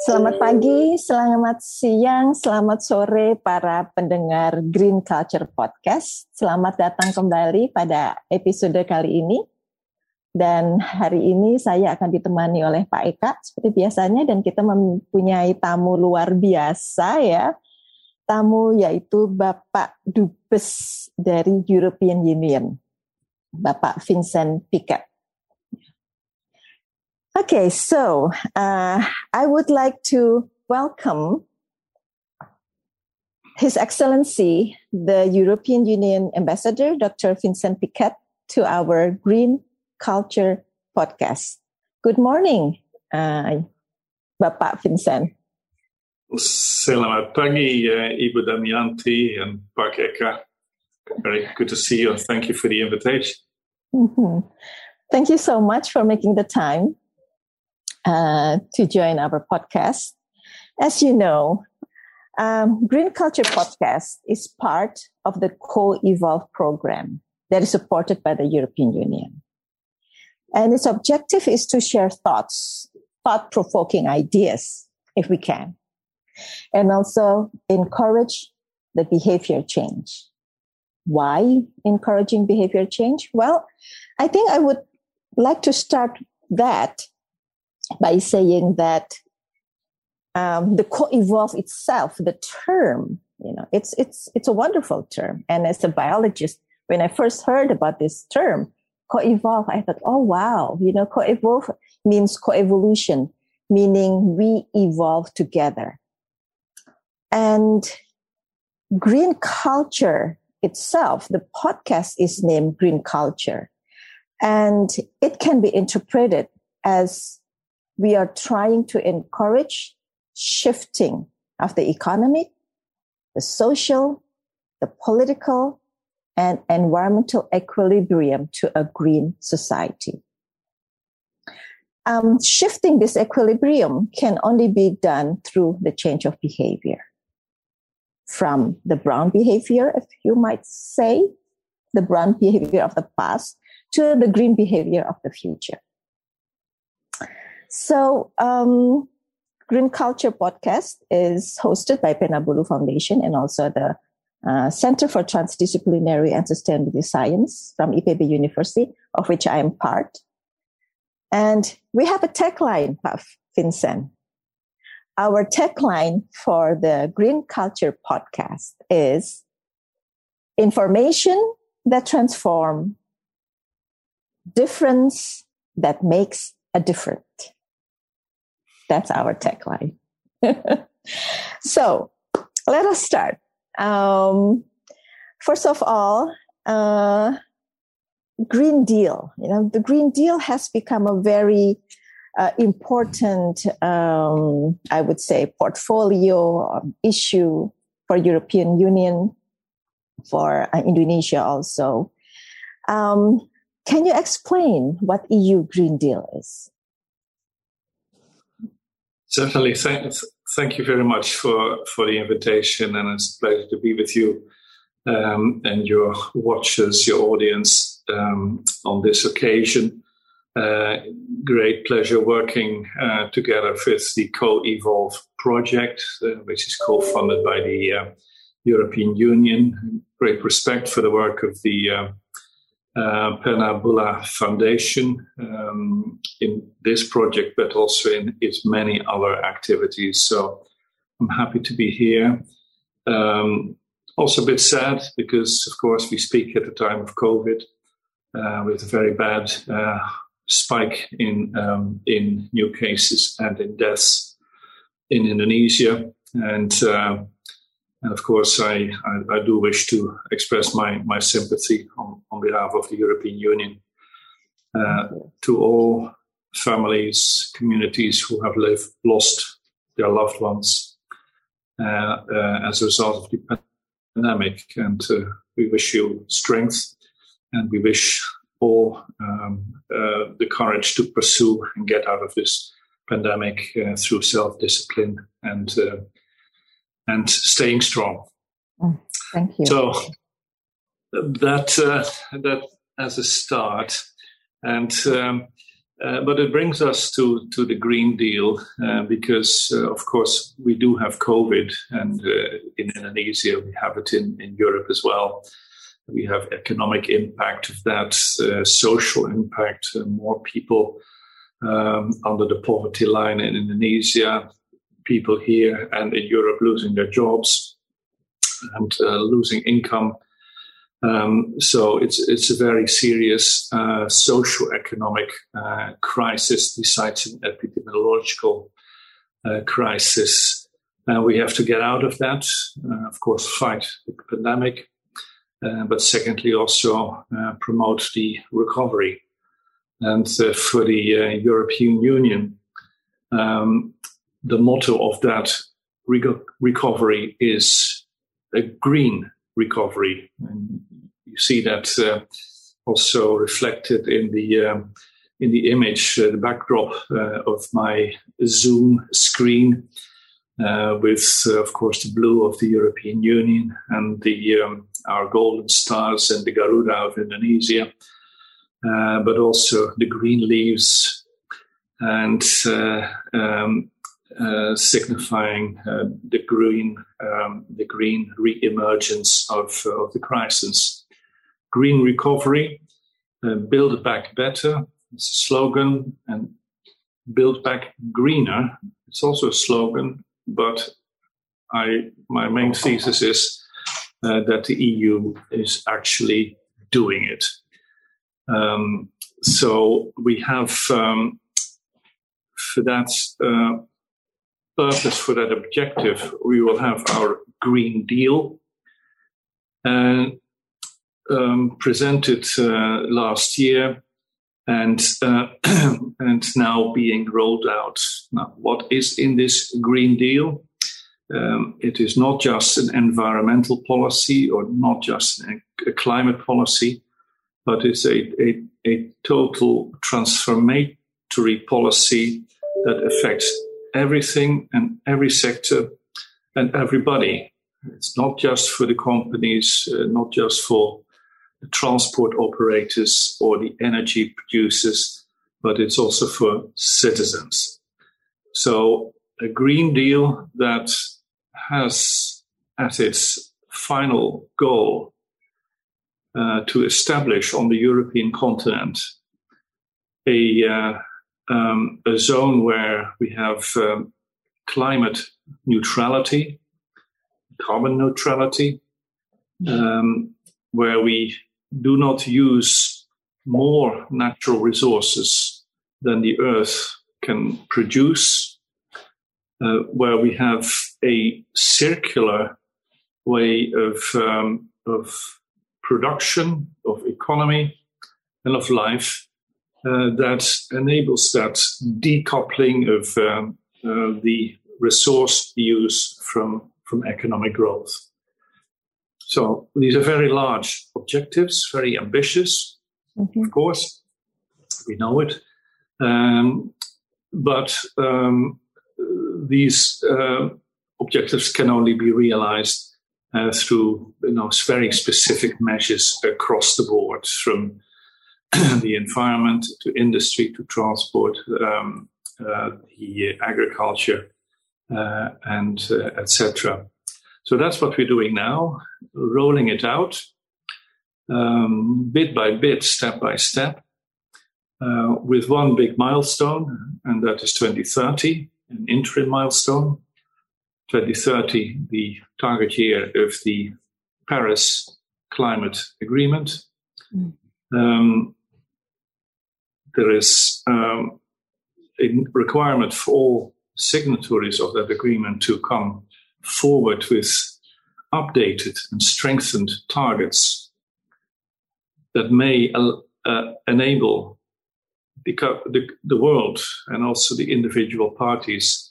Selamat pagi, selamat siang, selamat sore para pendengar Green Culture Podcast. Selamat datang kembali pada episode kali ini. Dan hari ini saya akan ditemani oleh Pak Eka seperti biasanya dan kita mempunyai tamu luar biasa ya. Tamu yaitu Bapak Dubes dari European Union, Bapak Vincent Piket. Okay, so uh, I would like to welcome His Excellency, the European Union Ambassador, Dr. Vincent Piket, to our Green Culture podcast. Good morning, uh, Bapak Vincent. Selamat pagi, uh, Ibu Damianti and Pak Eka. Very good to see you. Thank you for the invitation. Mm-hmm. Thank you so much for making the time uh, to join our podcast. As you know, um, Green Culture Podcast is part of the Co-Evolve program that is supported by the European Union. And its objective is to share thoughts, thought provoking ideas, if we can, and also encourage the behavior change. Why encouraging behavior change? Well, I think I would like to start that by saying that um, the co-evolve itself, the term, you know, it's it's it's a wonderful term. And as a biologist, when I first heard about this term, co-evolve, I thought, oh wow, you know, co-evolve means co-evolution, meaning we evolve together. And green culture itself, the podcast is named Green Culture. And it can be interpreted as we are trying to encourage shifting of the economic, the social, the political, and environmental equilibrium to a green society. Um, shifting this equilibrium can only be done through the change of behavior. From the brown behavior, if you might say, the brown behavior of the past, to the green behavior of the future. So, um, Green Culture Podcast is hosted by Penabulu Foundation and also the uh, Center for Transdisciplinary and Sustainability Science from IPB University, of which I am part. And we have a tagline, Puff Vincent. Our tagline for the Green Culture Podcast is information that transform, difference that makes a difference. That's our tagline. so let us start. Um, first of all, uh, Green Deal. You know, the Green Deal has become a very uh, important, um, I would say, portfolio um, issue for European Union, for uh, Indonesia also. Um, can you explain what EU Green Deal is? Certainly. Thank, thank you very much for, for the invitation, and it's a pleasure to be with you um, and your watchers, your audience um, on this occasion. Uh, great pleasure working uh, together with the Co-Evolve project, uh, which is co-funded by the European Union. Great respect for the work of the uh, uh, Bula Foundation um, in this project, but also in its many other activities. So I'm happy to be here. Um, also a bit sad because, of course, we speak at the time of COVID uh, with a very bad spike in um, in new cases and in deaths in Indonesia, and uh, and of course, I, I, I, do wish to express my, my sympathy on, on behalf of the European Union uh, to all families, communities who have lived, lost their loved ones uh, uh, as a result of the pandemic. And uh, we wish you strength and we wish all um, uh, the courage to pursue and get out of this pandemic uh, through self discipline and and staying strong. Mm, thank you. So that uh, that as a start, and um, uh, but it brings us to to the Green Deal uh, because, uh, of course, we do have COVID, and uh, in Indonesia we have it in in Europe as well. We have economic impact of that, uh, social impact, more people um, under the poverty line in Indonesia, people here and in Europe losing their jobs and losing income um, so it's it's a very serious uh, social economic uh, crisis besides an epidemiological uh, crisis. we have to get out of that. Uh, of course, fight the pandemic, uh, but secondly also uh, promote the recovery. And for the European Union, um, the motto of that re- recovery is a green recovery. And you see that uh, also reflected in the um, in the image, uh, the backdrop uh, of my Zoom screen, uh, with uh, of course the blue of the European Union and the um, our golden stars and the Garuda of Indonesia, uh, but also the green leaves and um, uh, signifying uh, the green um, the green re-emergence of, uh, of the crisis. Green recovery, uh, build back better. It's a slogan, and build back greener. It's also a slogan, but I my main thesis is uh, that the EU is actually doing it. Um, so we have um, for that purpose, for that objective, we will have our Green Deal and um, presented uh, last year and uh, and now being rolled out. Now, what is in this Green Deal? Um, it is not just an environmental policy or not just a, climate policy, but it's a, a, a total transformatory policy that affects everything and every sector and everybody. It's not just for the companies, uh, not just for transport operators or the energy producers, but it's also for citizens. So a Green Deal that has as its final goal uh, to establish on the European continent a uh, um, a zone where we have um, climate neutrality, carbon neutrality, um, where we do not use more natural resources than the earth can produce, uh, where we have a circular way of, um, of production, of economy, and of life uh, that enables that decoupling of um, uh, the resource use from, from economic growth. So these are very large objectives, very ambitious, mm-hmm. of course. We know it. Um, but um, these uh, objectives can only be realized uh, through you know, very specific measures across the board, from the environment to industry to transport, um, uh, the agriculture, uh, and uh, etc. So that's what we're doing now, rolling it out um, bit by bit, step by step, uh, with one big milestone, and that is 2030, an interim milestone. 2030, the target year of the Paris Climate Agreement. Mm. Um, there is um, a requirement for all signatories of that agreement to come forward with updated and strengthened targets that may uh, enable the, the, the, world and also the individual parties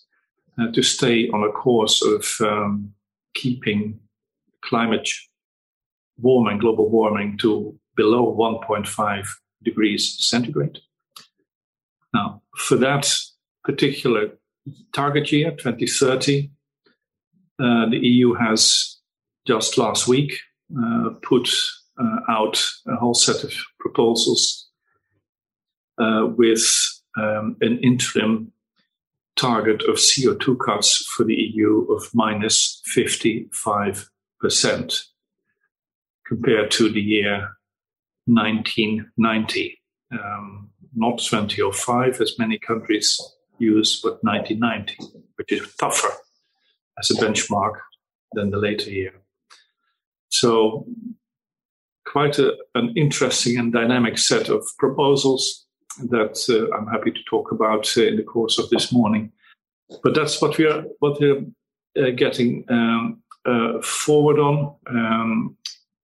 uh, to stay on a course of um, keeping climate warming, global warming, to below 1.5 degrees centigrade. Now, for that particular target year, 2030, uh, the EU has just last week uh, put uh, out a whole set of proposals uh, with um, an interim target of CO2 cuts for the EU of minus 55% compared to the year 1990. Um, not 2005, as many countries use, but 1990, which is tougher as a benchmark than the later year. So, quite a, an interesting and dynamic set of proposals that uh, I'm happy to talk about uh, in the course of this morning. But that's what we are what we're uh, getting um, uh, forward on. Um,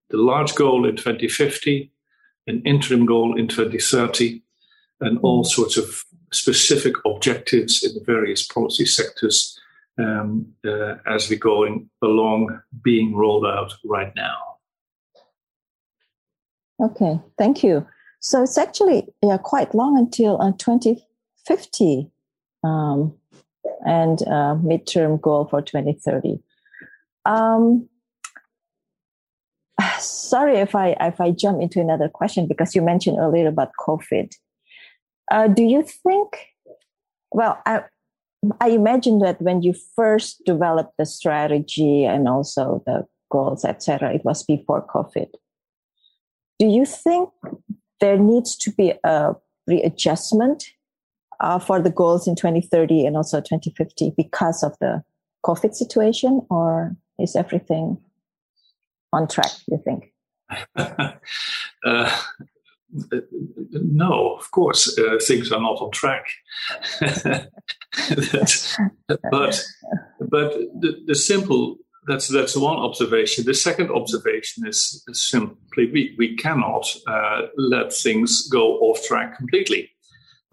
the large goal in 2050, an interim goal in 2030, and all sorts of specific objectives in the various policy sectors um, uh, as we're going along being rolled out right now. Okay, thank you. So it's actually yeah, quite long until uh, 2050 um, and uh, midterm goal for 2030. Um, sorry if I if I jump into another question because you mentioned earlier about COVID. Uh, do you think? Well, I, I imagine that when you first developed the strategy and also the goals, etc., it was before COVID. Do you think there needs to be a readjustment uh, for the goals in 2030 and also 2050 because of the COVID situation, or is everything on track? You think? uh, no, of course, uh, things are not on track. but but the, the simple that's that's one observation. The second observation is, simply we, we cannot uh, let things go off track completely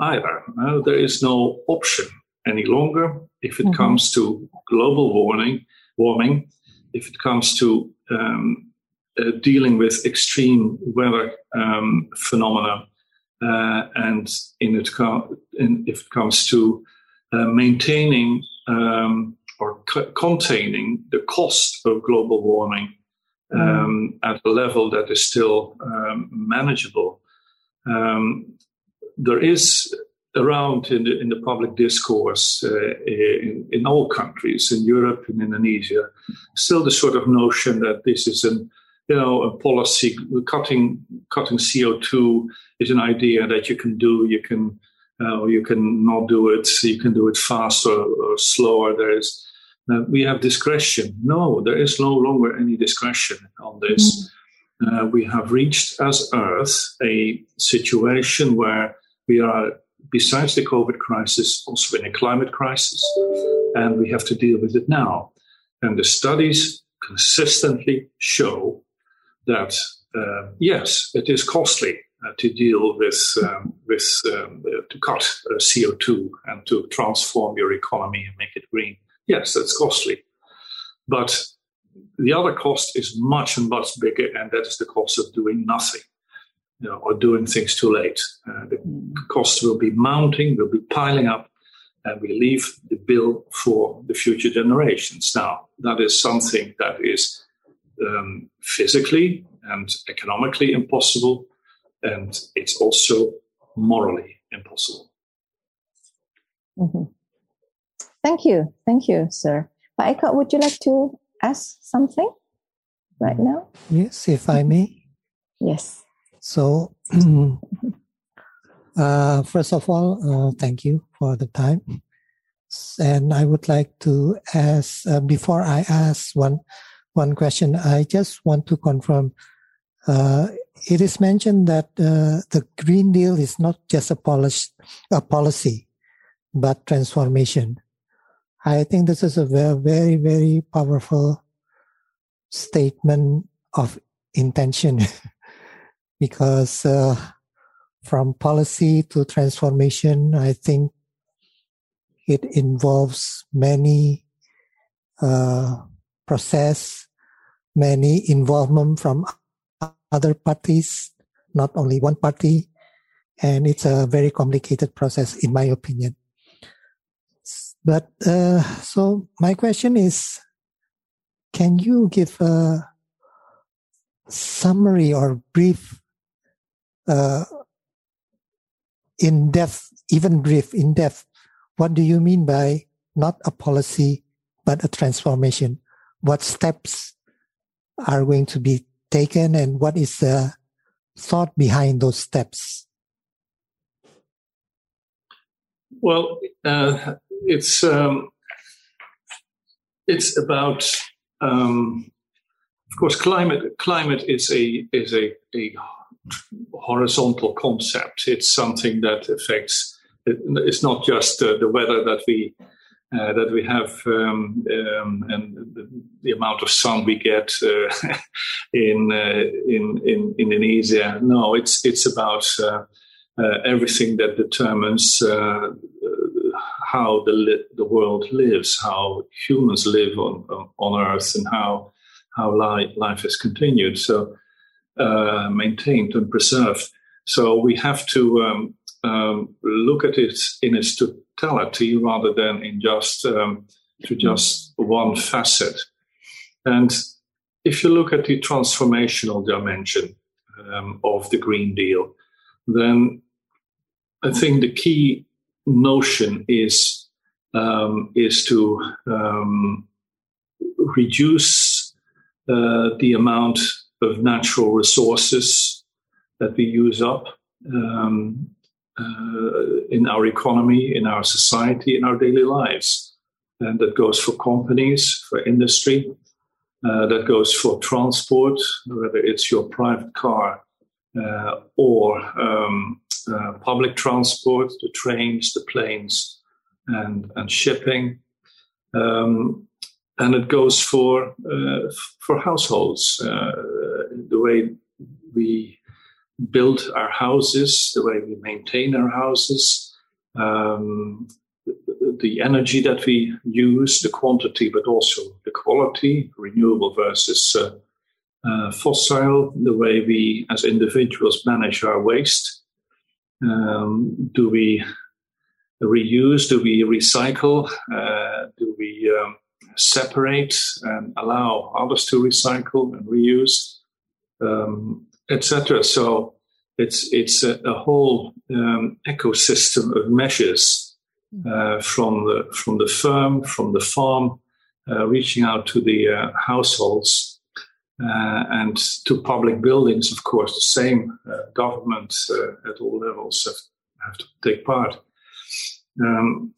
either. Uh, there is no option any longer if it mm-hmm. comes to global warming. Warming, if it comes to um, uh, dealing with extreme weather um, phenomena, uh, and in it com- in, if it comes to uh, maintaining um, or c- containing the cost of global warming um, mm. at a level that is still um, manageable. Um, there is around in the, in the public discourse uh, in, in all countries, in Europe, in Indonesia, still the sort of notion that this is an you know a policy cutting cutting CO two is an idea that you can do. You can uh, you can not do it. You can do it faster or slower. There is uh, we have discretion. No, there is no longer any discretion on this. Mm-hmm. Uh, we have reached as Earth a situation where we are, besides the COVID crisis, also in a climate crisis, and we have to deal with it now. And the studies consistently show that uh, yes, it is costly uh, to deal with um, with um, uh, to cut uh, CO two and to transform your economy and make it green. Yes, that's costly. But the other cost is much and much bigger, and that is the cost of doing nothing you know, or doing things too late. Uh, the cost will be mounting, will be piling up, and we leave the bill for the future generations. Now, that is something that is um, physically and economically impossible, and it's also morally impossible. Mm-hmm. Thank you. Thank you, sir. Pak Eko, would you like to ask something right now? Yes, if I may. Yes. So, uh, first of all, uh, thank you for the time. And I would like to ask, uh, before I ask one, one question, I just want to confirm. Uh, it is mentioned that uh, the Green Deal is not just a policy, a policy, but transformation. I think this is a very, very, powerful statement of intention because uh, from policy to transformation, I think it involves many uh, process, many involvement from other parties, not only one party, and it's a very complicated process, in my opinion. But uh, so my question is, can you give a summary or brief, uh, in depth, even brief, in depth, what do you mean by not a policy, but a transformation? What steps are going to be taken and what is the thought behind those steps? Well, uh, it's um, it's about, um, of course, climate. Climate is a is a, a horizontal concept. It's something that affects. It's not just uh, the weather that we uh, that we have um, um, and the, the, amount of sun we get uh, in, uh, in, in Indonesia. No, it's it's about uh, uh, everything that determines how the li- the world lives, how humans live on on Earth, and how how life, life is continued, so uh, maintained and preserved. So we have to um, um, look at it in its totality rather than in just um, to just one facet. And if you look at the transformational dimension um, of the Green Deal, then I think the key notion is um, is to um, reduce uh, the amount of natural resources that we use up um, uh, in our economy, in our society, in our daily lives. And that goes for companies, for industry, uh, that goes for transport, whether it's your private car uh, or um, uh, public transport, the trains, the planes, and, and shipping. Um, and it goes for uh, for households. Uh, the way we build our houses, the way we maintain our houses, um, the, the energy that we use, the quantity, but also the quality, renewable versus uh, uh, fossil, the way we as individuals manage our waste. Um, do we reuse? Do we recycle? Uh, do we um, separate and allow others to recycle and reuse, um, etc.? So it's it's a, a whole um, ecosystem of measures uh, from the from the firm, from the farm, uh, reaching out to the uh, households uh, and to public buildings, of course, the same uh, government uh, at all levels have, have, to take part um,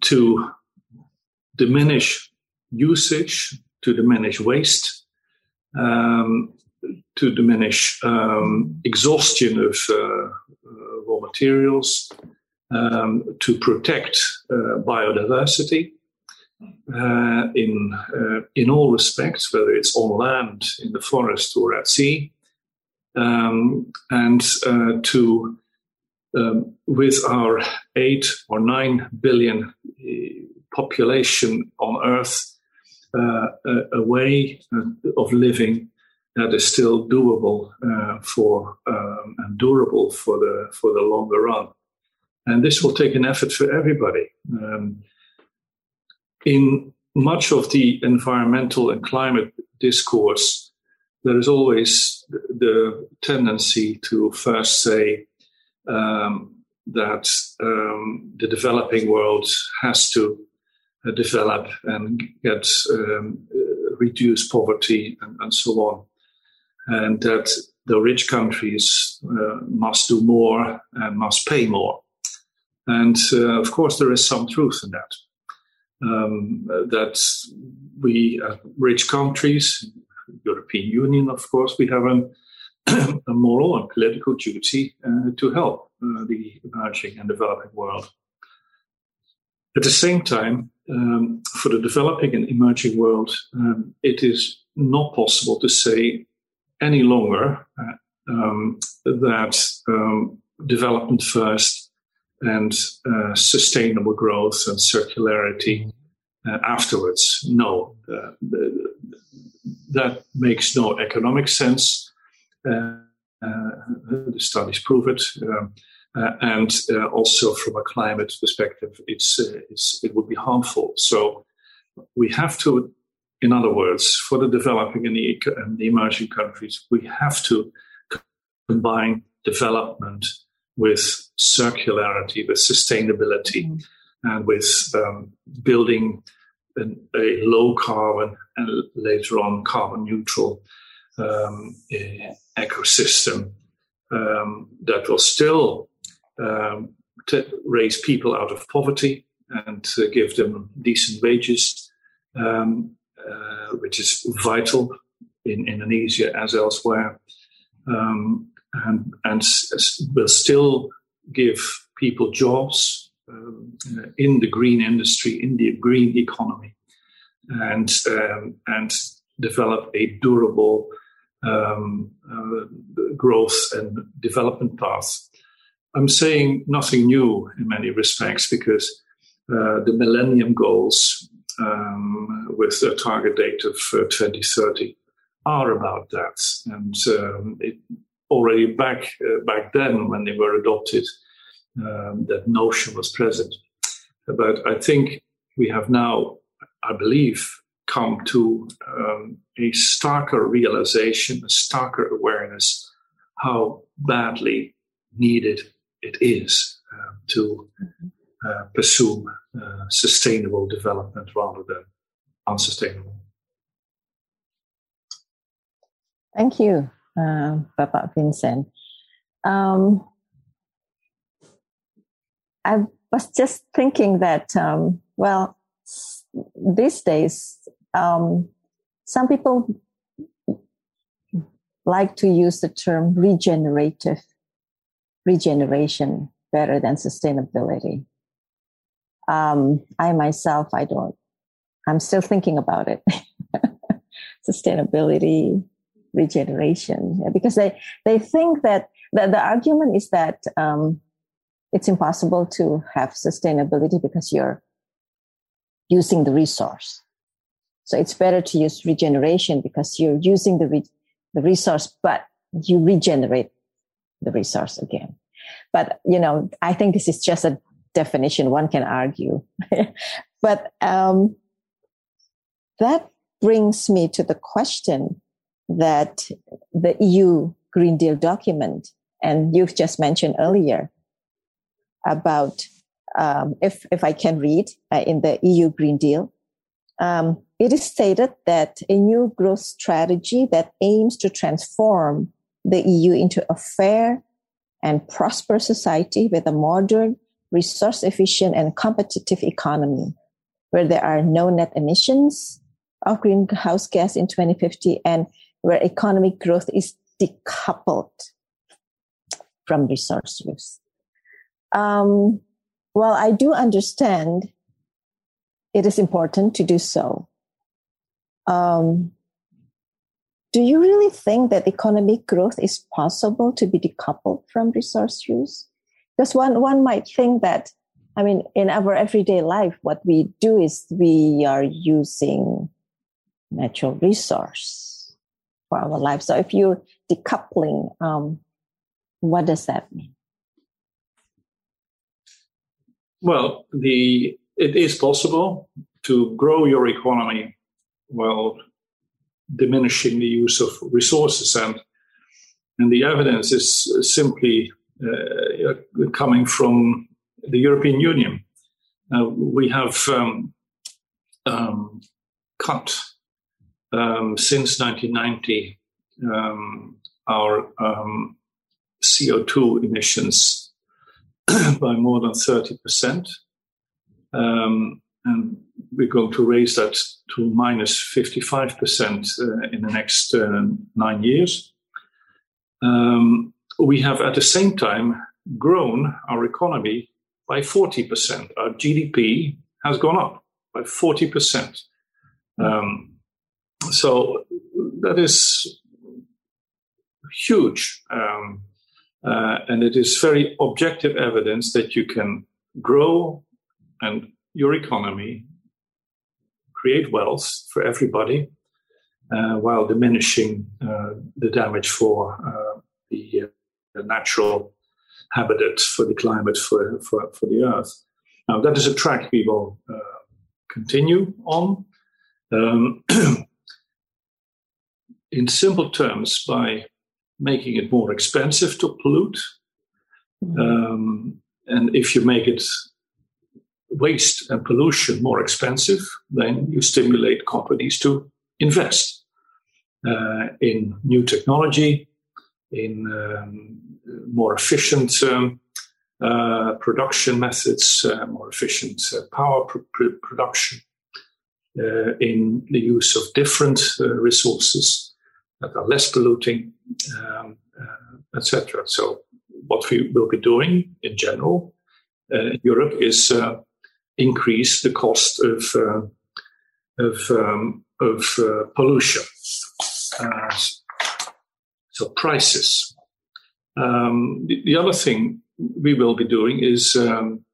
to diminish usage, to diminish waste, um, to diminish um, exhaustion of uh, uh, raw materials, um, to protect uh, biodiversity uh, in uh, in all respects, whether it's on land, in the forest, or at sea, um, and uh, to um, with our eight or nine billion population on Earth, a, a, way of living that is still doable uh, for um, and durable for the for the longer run. And this will take an effort for everybody. Um, in much of the environmental and climate discourse, there is always the tendency to first say um, that um, the developing world has to uh, develop and get um, reduce poverty and, and, so on, and that the rich countries uh, must do more and must pay more. And uh, of course, there is some truth in that um, that we, uh, rich countries, European Union, of course, we have a, a moral and political duty uh, to help uh, the emerging and developing world. At the same time, um, for the developing and emerging world, um, it is not possible to say any longer uh, um, that um, development first and uh, sustainable growth and circularity uh, afterwards. No, uh, that makes no economic sense. Uh, uh, the studies prove it. Um, and also from a climate perspective, it's, it's, it would be harmful. So we have to in other words, for the developing and the, and the emerging countries, we have to combine development with circularity, with sustainability, mm. and with um, building an, a low carbon and later on carbon neutral um, ecosystem um, that will still um, raise people out of poverty and to give them decent wages, um, uh, which is vital in Indonesia as elsewhere, um, and, and will still give people jobs um, in the green industry, in the green economy, and um, and develop a durable um, uh, growth and development path. I'm saying nothing new in many respects because uh, the Millennium Goals, um, with a target date of uh, 2030, are about that. And um, it, already back uh, back then, when they were adopted, um, that notion was present. But I think we have now, I believe, come to um, a starker realization, a starker awareness how badly needed it is uh, to uh, pursue uh, sustainable development rather than unsustainable. Thank you, uh, Vincent. Um, I was just thinking that, um, well, these days, um, some people like to use the term regenerative regeneration better than sustainability. Um, I myself, I don't, I'm still thinking about it. Sustainability, regeneration, yeah, because they, they think that the, the argument is that um, it's impossible to have sustainability because you're using the resource. So it's better to use regeneration because you're using the, re- the resource, but you regenerate the resource again. But, you know, I think this is just a definition one can argue. but um, that brings me to the question that the EU Green Deal document, and you've just mentioned earlier about um, if if I can read uh, in the EU Green Deal, um, it is stated that a new growth strategy that aims to transform the EU into a fair and prosperous society with a modern, resource efficient, and competitive economy where there are no net emissions of greenhouse gas in 2050 and where economic growth is decoupled from resource use. Um, well, I do understand it is important to do so. Um, do you really think that economic growth is possible to be decoupled from resource use? Because one, one might think that, I mean, in our everyday life, what we do is we are using natural resource for our life. So if you're decoupling, um, what does that mean? Well, the it is possible to grow your economy while diminishing the use of resources. And, and the evidence is simply coming from the European Union. Uh, we have um, um, cut um, since 1990 um, our um, CO2 emissions by more than 30%. Um, and we're going to raise that to minus 55% uh, in the next uh, nine years. Um, we have at the same time grown our economy by 40%. Our GDP has gone up by 40%. Um, so that is huge. Um, uh, and it is very objective evidence that you can grow and your economy, create wealth for everybody, uh, while diminishing uh, the damage for uh, the, the, natural habitat, for the climate, for, for, for the earth. Now, that is a track we will uh, continue on. Um, in simple terms, by making it more expensive to pollute, mm-hmm. um, and if you make it waste and pollution more expensive, then you stimulate companies to invest uh, in new technology, in um, more efficient um, uh, production methods, uh, more efficient uh, power pr- pr- production, uh, in the use of different uh, resources that are less polluting, um, etc. So, what we will be doing in general in Europe is increase the cost of of um, of pollution. So prices. Um, the, the, other thing we will be doing is um,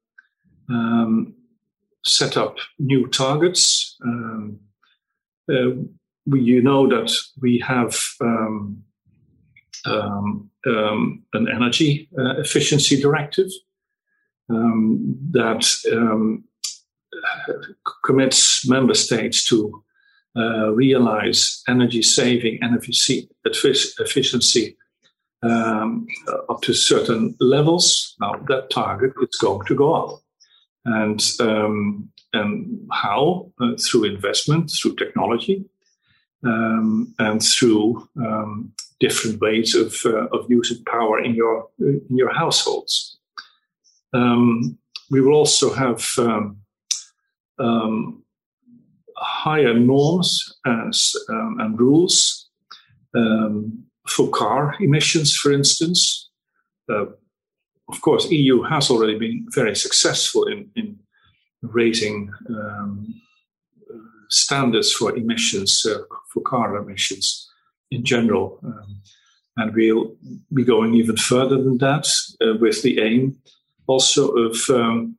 um, set up new targets. Um, uh, we, you know that we have um, um, an energy uh, efficiency directive that commits member states to uh, realize energy saving, energy efficiency um, up to certain levels. Now that target is going to go up, and um, and how uh, through investment, through technology, um, and through um, different ways of uh, of using power in your in your households. Um, we will also have um, higher norms as, and rules um, for car emissions, for instance. Uh, of course, EU has already been very successful in, in raising um, standards for emissions, uh, for car emissions in general. Um, and we'll be going even further than that uh, with the aim also of, um,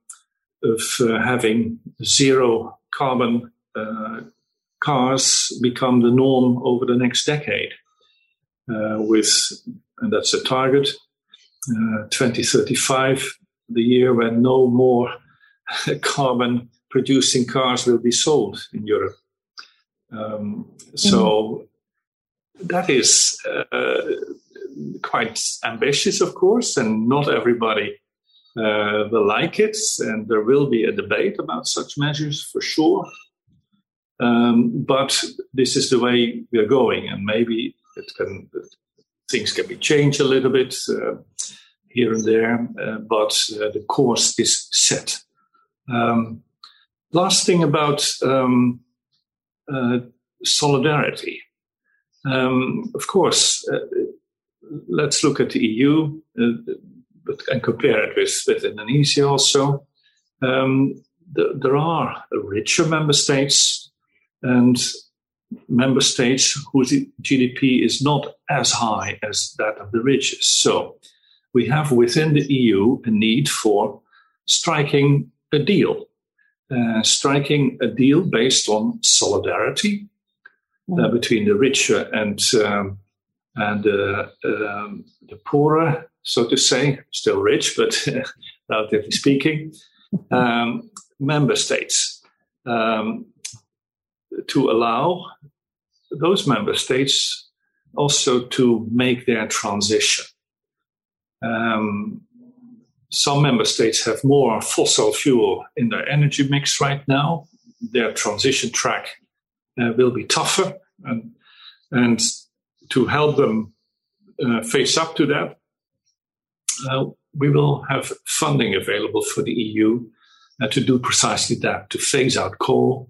of uh, having zero carbon cars become the norm over the next decade uh, with, and that's a target, uh, 2035, the year when no more carbon producing cars will be sold in Europe. Um, so mm. that is uh, quite ambitious, of course, and not everybody uh, will like it. And there will be a debate about such measures for sure. Um, but this is the way we are going, and maybe can things can be changed a little bit uh, here and there, uh, but uh, the course is set. Um, last thing about um, uh, solidarity. Um, of course, uh, let's look at the EU but, and compare it with, with Indonesia also. Um, there are richer member states and member states whose GDP is not as high as that of the richest. So we have within the EU a need for striking a deal, uh, striking a deal based on solidarity uh, mm. between the richer and um, and uh, um, the poorer, so to say, still rich, but relatively speaking, um, member states. Um, to allow those member states also to make their transition. Um, some member states have more fossil fuel in their energy mix right now. Their transition track uh, will be tougher, and, and to help them uh, face up to that, uh, we will have funding available for the EU uh, to do precisely that, to phase out coal,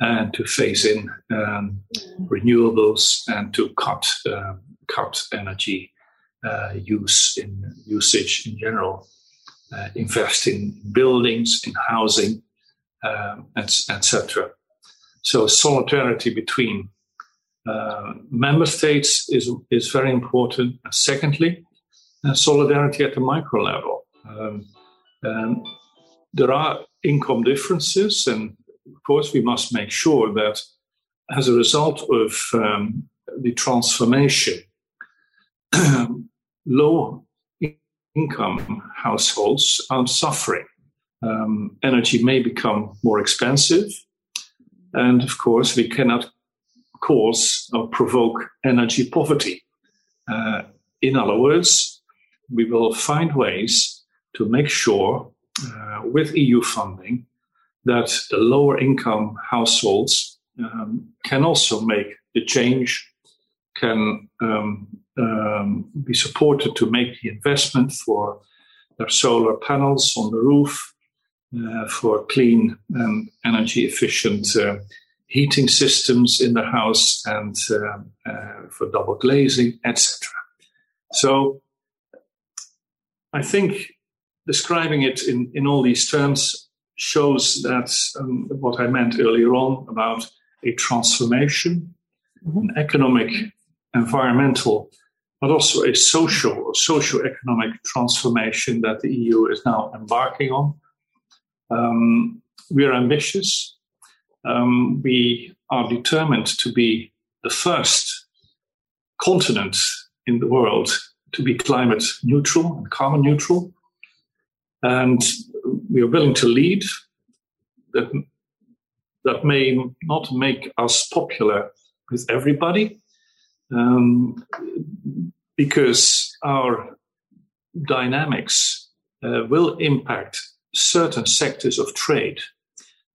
and to phase in um, renewables and to cut uh, cut energy uh, use in usage in general. Uh, invest in buildings, in housing, um, etc. So solidarity between uh, member states is is very important. Secondly, uh, solidarity at the micro level. Um, um, there are income differences and of course, we must make sure that as a result of um, the transformation, low income households are suffering. Um, energy may become more expensive. And of course, we cannot cause or provoke energy poverty. Uh, in other words, we will find ways to make sure, uh, with EU funding, that the lower income households um, can also make the change, can um, um, be supported to make the investment for their solar panels on the roof, uh, for clean and energy efficient uh, heating systems in the house, and uh, uh for double glazing, etc. So I think describing it in, in all these terms shows that um, what I meant earlier on about a transformation, mm-hmm. an economic, environmental, but also a social, socio-economic transformation that the EU is now embarking on. Um, we are ambitious. Um, we are determined to be the first continent in the world to be climate neutral and carbon neutral. And we are willing to lead. That, that may not make us popular with everybody, um, because our dynamics uh, will impact certain sectors of trade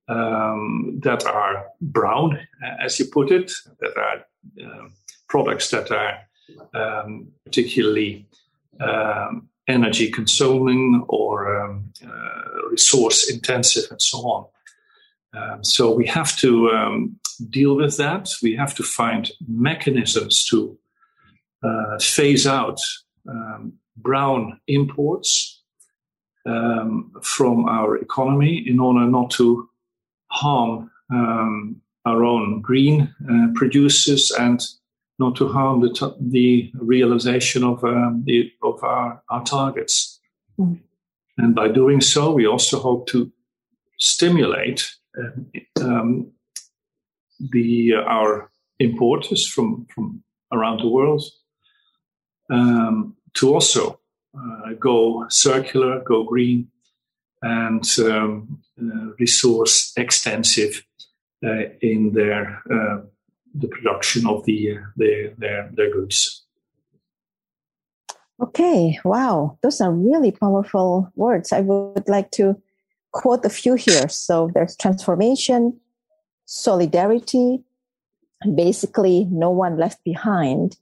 um, that are brown, as you put it, that are uh, products that are um, particularly um, energy consuming or um, uh, resource intensive and so on. Um, so we have to um, deal with that. We have to find mechanisms to uh, phase out um, brown imports um, from our economy in order not to harm um, our own green uh, producers and not to harm the, t- the realization of, um, the, of our, our targets. Mm. And by doing so, we also hope to stimulate uh, um, the uh, our importers from from around the world um, to also uh, go circular, go green, and um, uh, resource extensive uh, in their uh, the production of the their their, their goods. Okay, wow, those are really powerful words. I would like to quote a few here. So there's transformation, solidarity, basically no one left behind.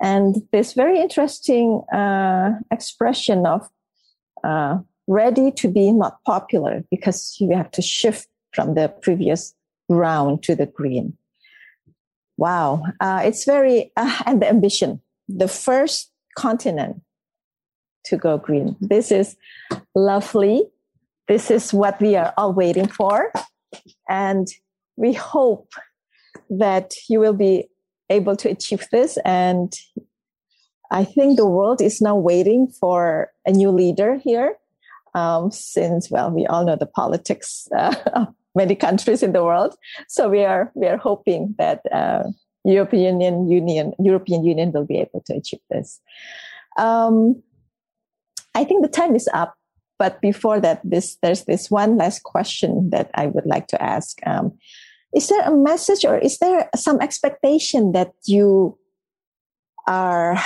And this very interesting uh, expression of uh, ready to be not popular because you have to shift from the previous brown to the green. Wow, uh, it's very, uh, and the ambition, the first continent to go green. This is lovely. This is what we are all waiting for. And we hope that you will be able to achieve this. And I think the world is now waiting for a new leader here. Um, since, well, we all know the politics uh, many countries in the world. So we are, we are hoping that, uh, European Union, European Union will be able to achieve this. Um, I think the time is up. But before that, this, there's this one last question that I would like to ask. Um, is there a message or is there some expectation that you are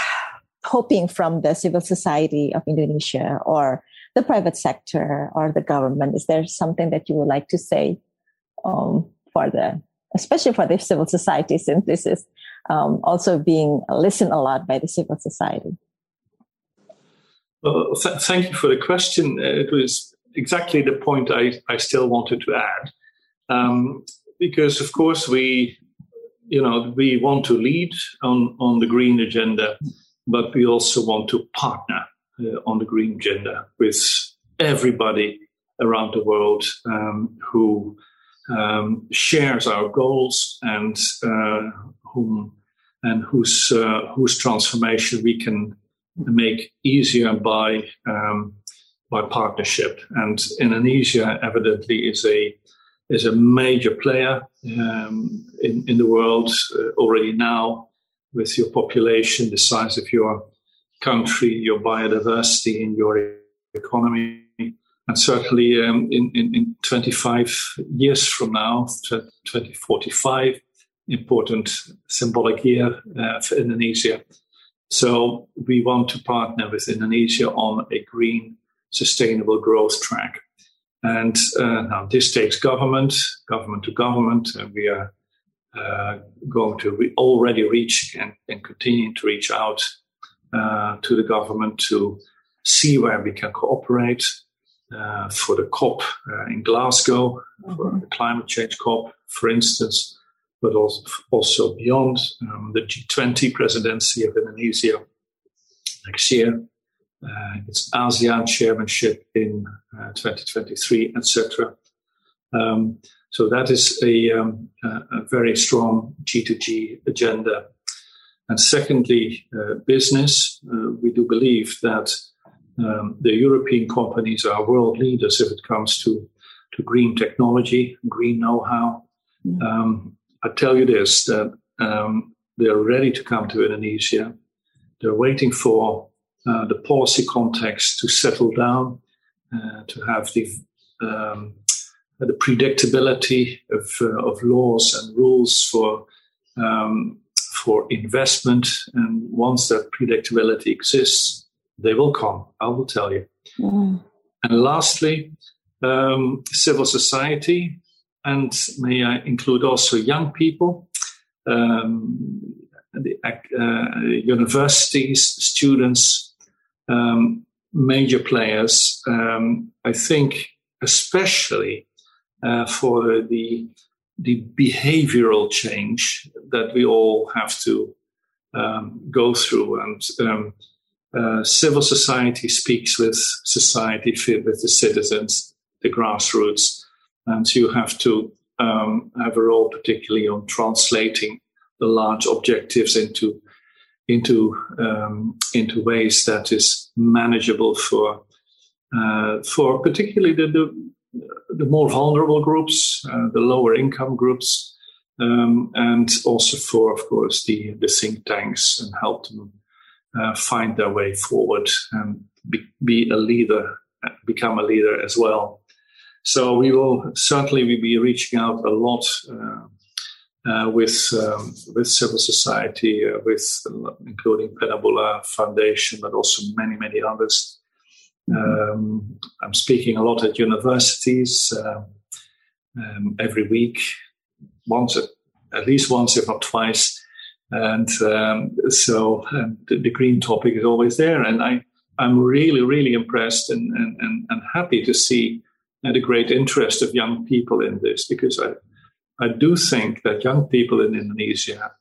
hoping from the civil society of Indonesia or the private sector or the government? Is there something that you would like to say um, for the, especially for the civil society, since this is um, also being listened a lot by the civil society? Well, th- thank you for the question. It was exactly the point I, I still wanted to add. Um, because, of course, we, you know, we want to lead on, on the green agenda, but we also want to partner uh, on the green agenda with everybody around the world um, who um, shares our goals and uh, whom and whose uh, whose transformation we can make easier by um, by partnership. And Indonesia evidently is a is a major player um, in in the world uh, already now with your population, the size of your country, your biodiversity, and your economy. and certainly um, in, in, in 25 years from now, 2045, important symbolic year uh, for Indonesia. So we want to partner with Indonesia on a green, sustainable growth track. And uh, now this takes government, government to government, and we are uh, going to re- already reach and, and continuing to reach out uh, to the government to see where we can cooperate uh, for the COP uh, in Glasgow, mm-hmm. for the climate change COP, for instance, but also, also beyond um, the G20 presidency of Indonesia next year. Uh, its ASEAN chairmanship in uh, 2023, etc. Um, so that is a, um, a, very strong G2G agenda. And secondly, uh, business. Uh, we do believe that um, the European companies are world leaders if it comes to, to green technology, green know-how. Mm-hmm. Um, I tell you this that um, they're ready to come to Indonesia. They're waiting for uh, the policy context to settle down, uh, to have the um, the predictability of, uh, of laws and rules for um, for investment. And once that predictability exists, they will come. I will tell you. Mm. And lastly, um, civil society and may I include also young people, um, the, uh, universities, students, um, major players. Um, I think, especially uh, for the the behavioral change that we all have to um, go through, and um, uh, civil society speaks with society, with the citizens, the grassroots. And you have to um, have a role, particularly on translating the large objectives into into um, into ways that is manageable for uh, for particularly the, the, the more vulnerable groups, uh, the lower income groups, um, and also for, of course, the the think tanks and help them uh, find their way forward and be, be a leader, become a leader as well. So we will certainly we be reaching out a lot uh, uh, with um, with civil society, uh, with including Penabulu Foundation, but also many many others. Um, I'm speaking a lot at universities uh, um, every week, once at, at, least once, if not twice. And um, so um, the, the, green topic is always there, and I I'm really really impressed and and, and, happy to see and a great interest of young people in this because I, I do think that young people in Indonesia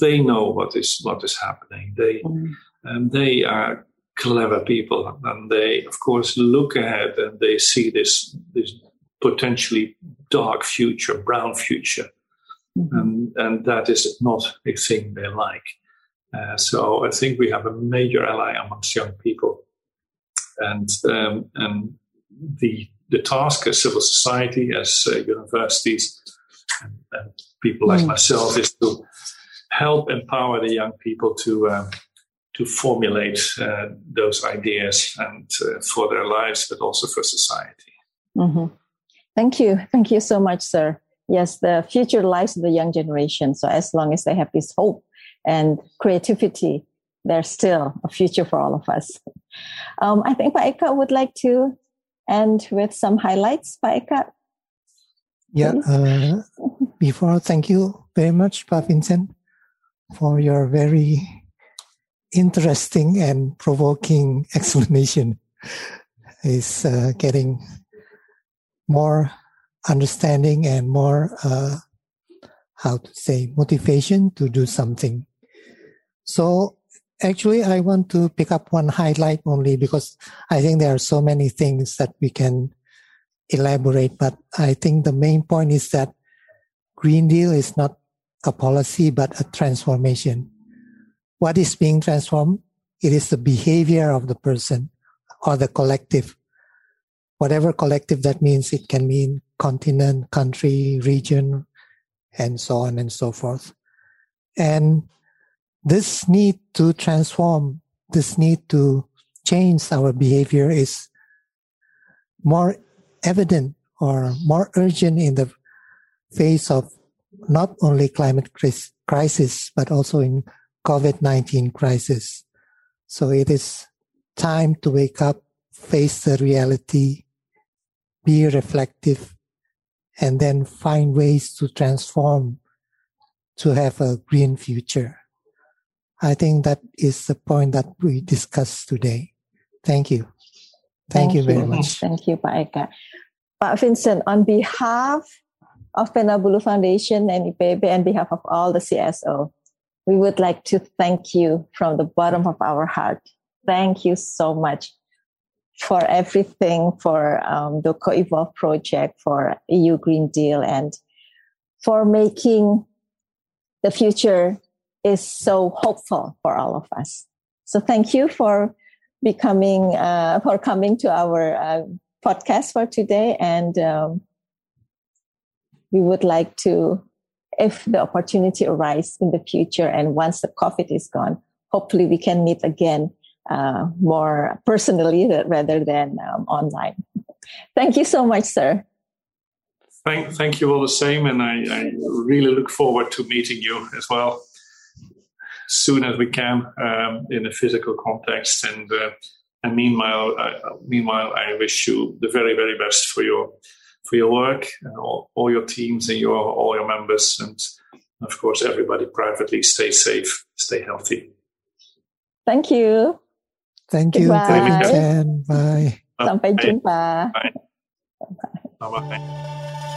they know what is what is happening. They mm. um, they are clever people, and they of course look ahead and they see this this potentially dark future, brown future, mm-hmm. and and that is not a thing they like. Uh, so I think we have a major ally amongst young people, and um, and the the task as civil society, as uh, universities, and, and, people like mm. myself is to help empower the young people to uh, to formulate uh, those ideas and uh, for their lives, but also for society. Mm-hmm. Thank you, thank you so much, sir. Yes, the future lies in the young generation. So as long as they have this hope and creativity, there's still a future for all of us. Um, I think Pak Eka would like to end with some highlights, Pak Eka. Yeah, uh, before, thank you very much, Pak Vincent, for your very interesting and provoking explanation. Is uh, getting more understanding and more, uh, how to say, motivation to do something. So Actually, I want to pick up one highlight only because I think there are so many things that we can elaborate. But I think the main point is that Green Deal is not a policy, but a transformation. What is being transformed? It is the behavior of the person or the collective. Whatever collective that means, it can mean continent, country, region, and so on and so forth. And this need to transform, this need to change our behavior is more evident or more urgent in the face of not only climate crisis, but also in COVID-19 crisis. So it is time to wake up, face the reality, be reflective, and then find ways to transform to have a green future. I think that is the point that we discussed today. Thank you. Thank, Thank you very much. Thank you, Pak Eka. Pak Vincent, on behalf of Penabulu Foundation and IPB, and behalf of all the CSO, we would like to thank you from the bottom of our heart. Thank you so much for everything, for um, the Co-Evolve project, for EU Green Deal, and for making the future is so hopeful for all of us. So thank you for becoming, uh, for coming to our uh, podcast for today. And um, we would like to, if the opportunity arises in the future and once the COVID is gone, hopefully we can meet again uh, more personally rather than um, online. Thank you so much, sir. Thank, thank you all the same, and I, I really look forward to meeting you as well soon as we can um, in a physical context. And uh, and meanwhile, uh, meanwhile, I wish you the very very best for your for your work and all, all your teams and your all your members, and of course everybody privately. Stay safe, stay healthy. Thank you. Thank you. Bye. Bye. Sampai jumpa. Bye. Bye. Bye.